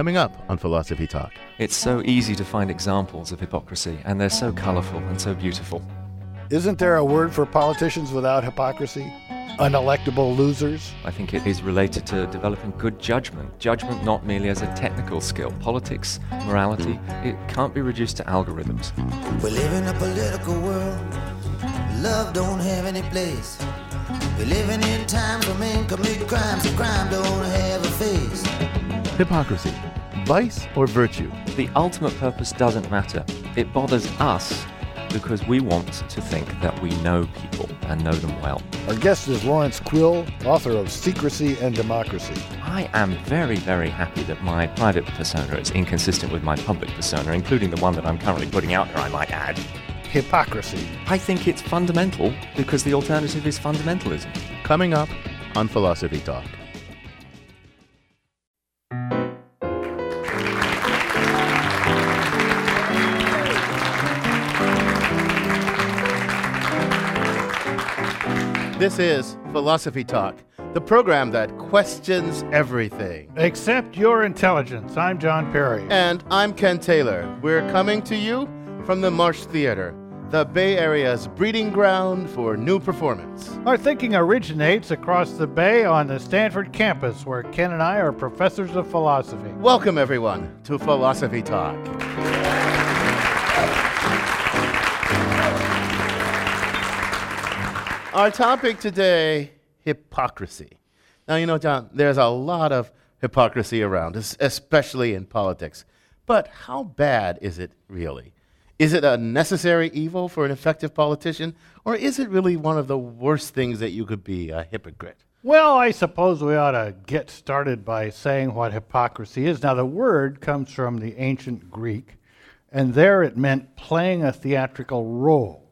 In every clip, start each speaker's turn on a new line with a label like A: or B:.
A: coming up on Philosophy Talk.
B: It's so easy to find examples of hypocrisy, and they're so colourful and so beautiful.
C: Isn't there a word for politicians without hypocrisy? Unelectable losers?
B: I think it is related to developing good judgment. Judgment not merely as a technical skill. Politics, morality, it can't be reduced to algorithms.
D: We live in a political world. Love don't have any place. We're living in times when men commit crimes and crime don't have a face.
A: Hypocrisy, vice or virtue?
B: The ultimate purpose doesn't matter. It bothers us because we want to think that we know people and know them well.
C: Our guest is Lawrence Quill, author of Secrecy and Democracy.
B: I am very, very happy that my private persona is inconsistent with my public persona, including the one that I'm currently putting out there, I might add.
C: Hypocrisy.
B: I think it's fundamental because the alternative is fundamentalism.
A: Coming up on Philosophy Talk. This is Philosophy Talk, the program that questions everything.
E: Except your intelligence. I'm John Perry.
A: And I'm Ken Taylor. We're coming to you from the Marsh Theater, the Bay Area's breeding ground for new performance.
E: Our thinking originates across the bay on the Stanford campus, where Ken and I are professors of philosophy.
A: Welcome, everyone, to Philosophy Talk. Our topic today hypocrisy. Now, you know, John, there's a lot of hypocrisy around, especially in politics. But how bad is it really? Is it a necessary evil for an effective politician, or is it really one of the worst things that you could be, a hypocrite?
E: Well, I suppose we ought to get started by saying what hypocrisy is. Now, the word comes from the ancient Greek, and there it meant playing a theatrical role.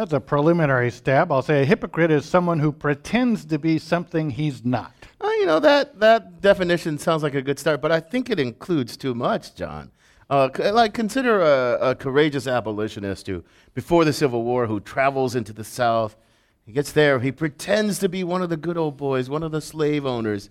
E: That's a preliminary stab. I'll say a hypocrite is someone who pretends to be something he's not.
A: Uh, you know, that, that definition sounds like a good start, but I think it includes too much, John. Uh, like, consider a, a courageous abolitionist who, before the Civil War, who travels into the South. He gets there, he pretends to be one of the good old boys, one of the slave owners.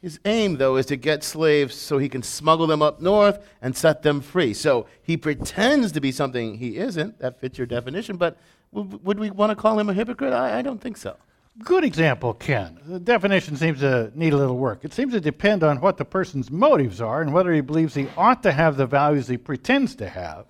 A: His aim, though, is to get slaves so he can smuggle them up north and set them free. So he pretends to be something he isn't. That fits your definition. But w- would we want to call him a hypocrite? I, I don't think so.
E: Good example, Ken. The definition seems to need a little work. It seems to depend on what the person's motives are and whether he believes he ought to have the values he pretends to have.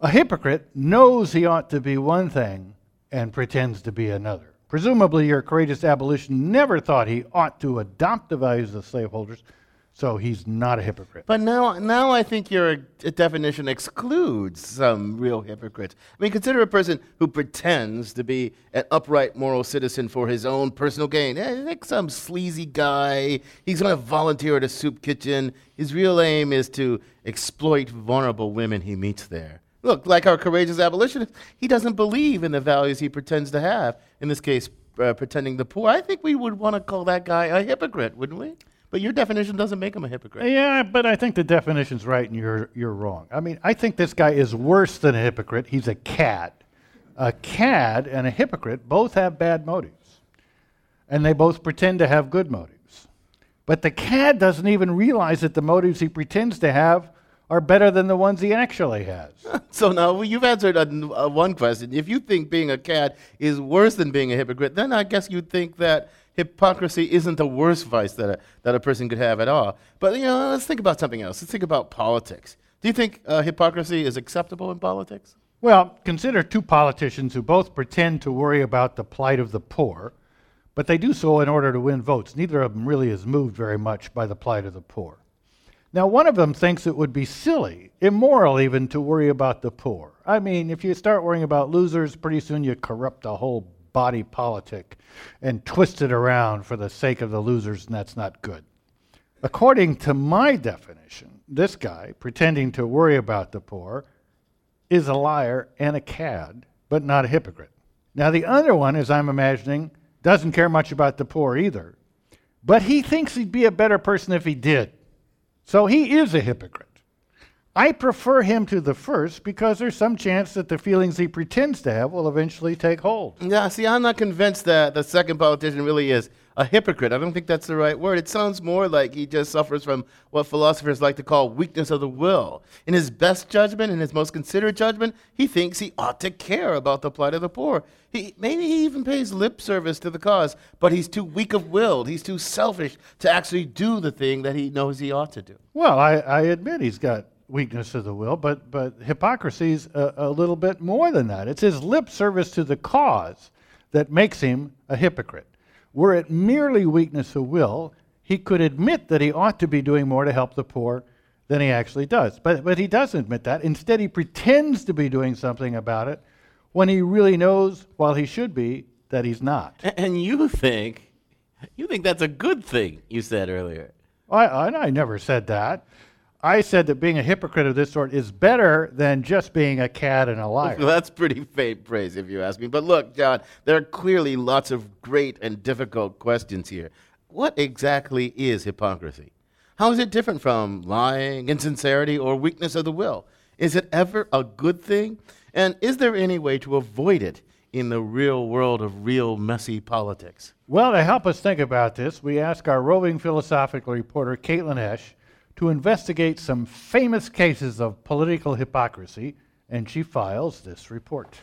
E: A hypocrite knows he ought to be one thing and pretends to be another. Presumably, your courageous abolition never thought he ought to adopt the values of slaveholders, so he's not a hypocrite.
A: But now, now I think your uh, definition excludes some real hypocrites. I mean, consider a person who pretends to be an upright moral citizen for his own personal gain. Eh, like some sleazy guy. He's going to volunteer at a soup kitchen. His real aim is to exploit vulnerable women he meets there. Look, like our courageous abolitionist, he doesn't believe in the values he pretends to have. In this case, uh, pretending the poor. I think we would want to call that guy a hypocrite, wouldn't we? But your definition doesn't make him a hypocrite.
E: Yeah, but I think the definition's right and you're, you're wrong. I mean, I think this guy is worse than a hypocrite. He's a cad. A cad and a hypocrite both have bad motives, and they both pretend to have good motives. But the cad doesn't even realize that the motives he pretends to have are better than the ones he actually has.
A: So now you've answered a, a one question. If you think being a cat is worse than being a hypocrite, then I guess you'd think that hypocrisy isn't the worst vice that a, that a person could have at all. But you know, let's think about something else. Let's think about politics. Do you think uh, hypocrisy is acceptable in politics?
E: Well, consider two politicians who both pretend to worry about the plight of the poor, but they do so in order to win votes. Neither of them really is moved very much by the plight of the poor. Now, one of them thinks it would be silly, immoral even, to worry about the poor. I mean, if you start worrying about losers, pretty soon you corrupt the whole body politic and twist it around for the sake of the losers, and that's not good. According to my definition, this guy, pretending to worry about the poor, is a liar and a cad, but not a hypocrite. Now, the other one, as I'm imagining, doesn't care much about the poor either, but he thinks he'd be a better person if he did. So he is a hypocrite. I prefer him to the first because there's some chance that the feelings he pretends to have will eventually take hold.
A: Yeah, see, I'm not convinced that the second politician really is a hypocrite. I don't think that's the right word. It sounds more like he just suffers from what philosophers like to call weakness of the will. In his best judgment, in his most considerate judgment, he thinks he ought to care about the plight of the poor. He, maybe he even pays lip service to the cause, but he's too weak of willed. He's too selfish to actually do the thing that he knows he ought to do.
E: Well, I, I admit he's got weakness of the will, but but hypocrisy's a, a little bit more than that. It's his lip service to the cause that makes him a hypocrite. Were it merely weakness of will, he could admit that he ought to be doing more to help the poor than he actually does. But but he doesn't admit that. Instead, he pretends to be doing something about it when he really knows, while he should be, that he's not.
A: And you think, you think that's a good thing, you said earlier.
E: I, I, I never said that. I said that being a hypocrite of this sort is better than just being a cad and a liar.
A: Well, that's pretty faint praise, if you ask me. But look, John, there are clearly lots of great and difficult questions here. What exactly is hypocrisy? How is it different from lying, insincerity, or weakness of the will? Is it ever a good thing? And is there any way to avoid it in the real world of real messy politics?
E: Well, to help us think about this, we ask our roving philosophical reporter, Caitlin Esch, to investigate some famous cases of political hypocrisy, and she files this report.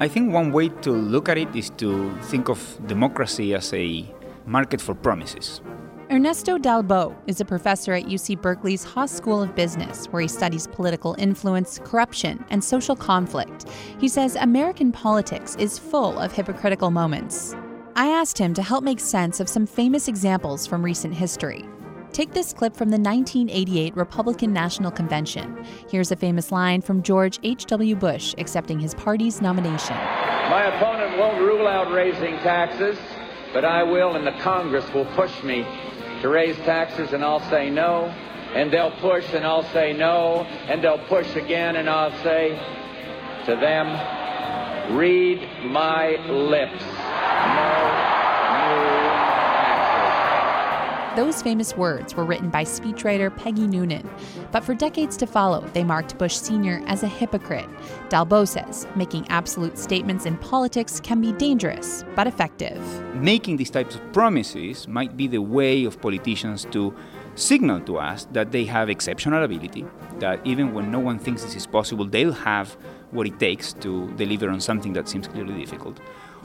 F: I think one way to look at it is to think of democracy as a market for promises.
G: Ernesto Dal Bó is a professor at UC Berkeley's Haas School of Business, where he studies political influence, corruption, and social conflict. He says American politics is full of hypocritical moments. I asked him to help make sense of some famous examples from recent history. Take this clip from the 1988 Republican National Convention. Here's a famous line from George H.W. Bush accepting his party's nomination.
H: My opponent won't rule out raising taxes, but I will, and the Congress will push me to raise taxes, and I'll say no. And they'll push, and I'll say no. And they'll push again, and I'll say to them, read my lips.
G: Those famous words were written by speechwriter Peggy Noonan, but for decades to follow, they marked Bush Sr. as a hypocrite. Dal Bó says making absolute statements in politics can be dangerous, but effective.
F: Making these types of promises might be the way of politicians to signal to us that they have exceptional ability, that even when no one thinks this is possible, they'll have what it takes to deliver on something that seems clearly difficult.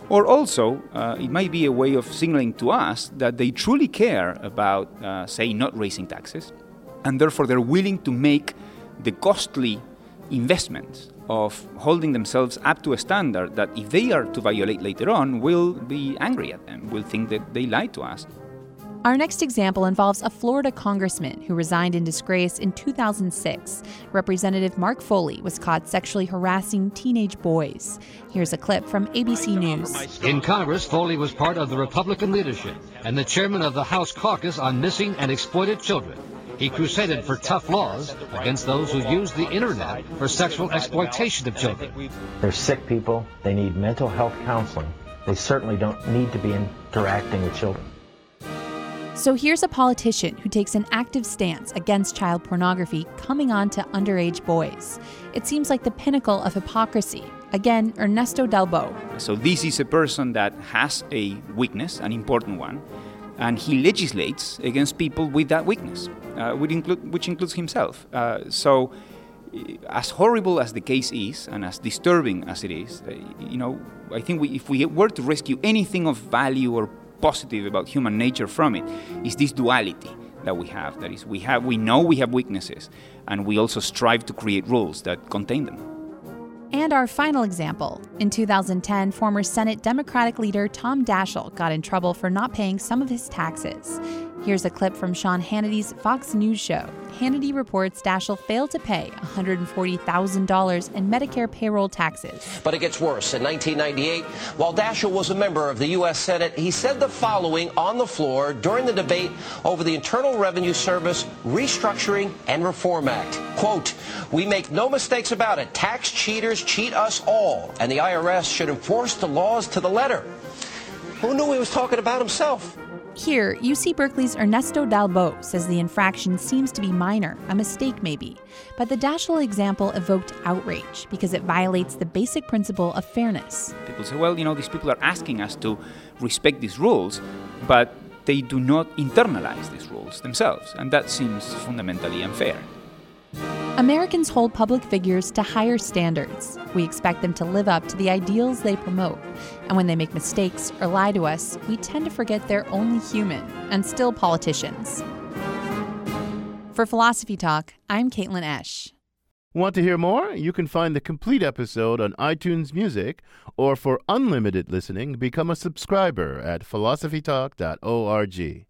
F: Or also, uh, it might be a way of signaling to us that they truly care about, uh, say, not raising taxes, and therefore they're willing to make the costly investments of holding themselves up to a standard that if they are to violate later on, we'll be angry at them, We'll think that they lied to us.
G: Our next example involves a Florida congressman who resigned in disgrace in 2006. Representative Mark Foley was caught sexually harassing teenage boys. Here's a clip from ABC News.
I: In Congress, Foley was part of the Republican leadership and the chairman of the House caucus on missing and exploited children. He crusaded for tough laws against those who use the internet for sexual exploitation of children.
J: They're sick people. They need mental health counseling. They certainly don't need to be interacting with children.
G: So here's a politician who takes an active stance against child pornography coming on to underage boys. It seems like the pinnacle of hypocrisy. Again, Ernesto Dal Bó.
F: So this is a person that has a weakness, an important one, and he legislates against people with that weakness, uh, which, which includes himself. Uh, so, as horrible as the case is, and as disturbing as it is, uh, you know, I think we, if we were to rescue anything of value or positive about human nature from it is this duality that we have. That is, we have we know we have weaknesses, and we also strive to create rules that contain them.
G: And our final example. In 2010, former Senate Democratic leader Tom Daschle got in trouble for not paying some of his taxes. Here's a clip from Sean Hannity's Fox News show. Hannity reports Daschle failed to pay $140,000 in Medicare payroll taxes.
K: But it gets worse. In 1998, while Daschle was a member of the U.S. Senate, he said the following on the floor during the debate over the Internal Revenue Service Restructuring and Reform Act. Quote, we make no mistakes about it. Tax cheaters cheat us all, and the IRS should enforce the laws to the letter. Who knew he was talking about himself?
G: Here, UC Berkeley's Ernesto Dal Bó says the infraction seems to be minor, a mistake maybe. But the Daschle example evoked outrage because it violates the basic principle of fairness.
F: People say, well, you know, these people are asking us to respect these rules, but they do not internalize these rules themselves, and that seems fundamentally unfair.
G: Americans hold public figures to higher standards. We expect them to live up to the ideals they promote. And when they make mistakes or lie to us, we tend to forget they're only human and still politicians. For Philosophy Talk, I'm Caitlin Esch.
A: Want to hear more? You can find the complete episode on iTunes Music, or for unlimited listening, become a subscriber at philosophytalk.org.